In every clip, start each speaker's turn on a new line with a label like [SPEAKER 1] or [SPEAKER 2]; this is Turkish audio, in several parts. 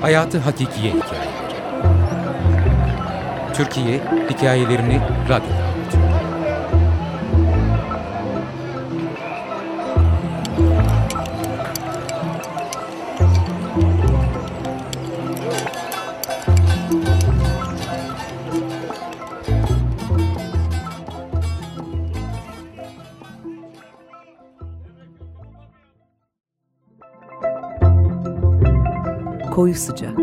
[SPEAKER 1] Hayatı Hakikiye Hikayeleri Türkiye Hikayelerini Radyo'da anlatıyor.
[SPEAKER 2] Koyu sıcak.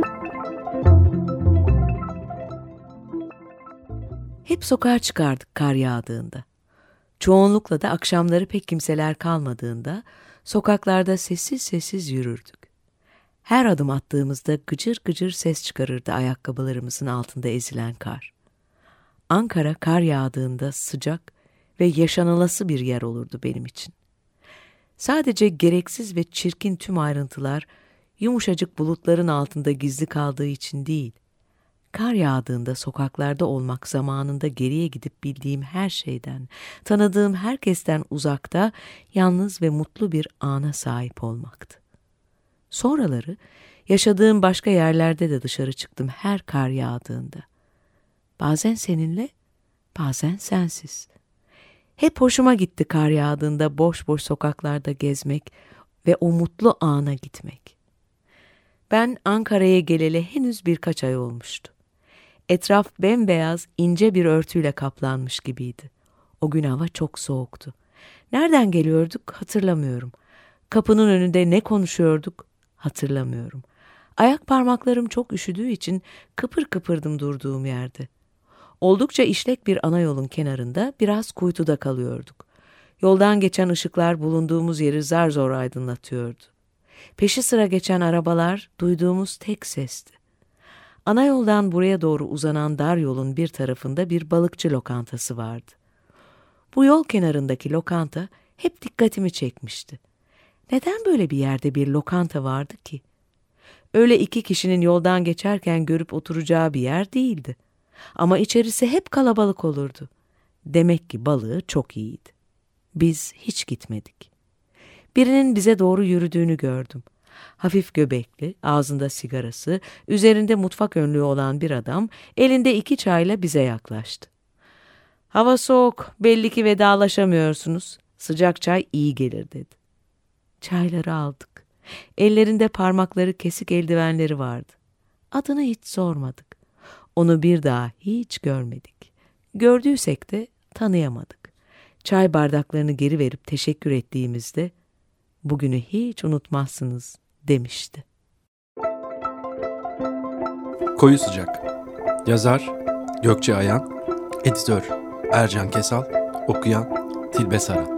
[SPEAKER 2] Hep sokağa çıkardık kar yağdığında. Çoğunlukla da akşamları pek kimseler kalmadığında sokaklarda sessiz sessiz yürürdük. Her adım attığımızda gıcır gıcır ses çıkarırdı ayakkabılarımızın altında ezilen kar. Ankara kar yağdığında sıcak ve yaşanılası bir yer olurdu benim için. Sadece gereksiz ve çirkin tüm ayrıntılar yumuşacık bulutların altında gizli kaldığı için değil, kar yağdığında sokaklarda olmak zamanında geriye gidip bildiğim her şeyden, tanıdığım herkesten uzakta, yalnız ve mutlu bir ana sahip olmaktı. Sonraları yaşadığım başka yerlerde de dışarı çıktım her kar yağdığında. Bazen seninle, bazen sensiz. Hep hoşuma gitti kar yağdığında boş boş sokaklarda gezmek ve o mutlu ana gitmek. Ben Ankara'ya geleli henüz birkaç ay olmuştu. Etraf bembeyaz, ince bir örtüyle kaplanmış gibiydi. O gün hava çok soğuktu. Nereden geliyorduk hatırlamıyorum. Kapının önünde ne konuşuyorduk hatırlamıyorum. Ayak parmaklarım çok üşüdüğü için kıpır kıpırdım durduğum yerde. Oldukça işlek bir ana yolun kenarında biraz kuytuda kalıyorduk. Yoldan geçen ışıklar bulunduğumuz yeri zar zor aydınlatıyordu. Peşi sıra geçen arabalar duyduğumuz tek sesti. Ana yoldan buraya doğru uzanan dar yolun bir tarafında bir balıkçı lokantası vardı. Bu yol kenarındaki lokanta hep dikkatimi çekmişti. Neden böyle bir yerde bir lokanta vardı ki? Öyle iki kişinin yoldan geçerken görüp oturacağı bir yer değildi. Ama içerisi hep kalabalık olurdu. Demek ki balığı çok iyiydi. Biz hiç gitmedik. Birinin bize doğru yürüdüğünü gördüm. Hafif göbekli, ağzında sigarası, üzerinde mutfak önlüğü olan bir adam elinde iki çayla bize yaklaştı. Hava soğuk, belli ki vedalaşamıyorsunuz. Sıcak çay iyi gelir dedi. Çayları aldık. Ellerinde parmakları kesik eldivenleri vardı. Adını hiç sormadık. Onu bir daha hiç görmedik. Gördüysek de tanıyamadık. Çay bardaklarını geri verip teşekkür ettiğimizde bugünü hiç unutmazsınız demişti.
[SPEAKER 3] Koyu Sıcak. Yazar Gökçe Ayan. Editör Ercan Kesal. Okuyan Tilbe Saran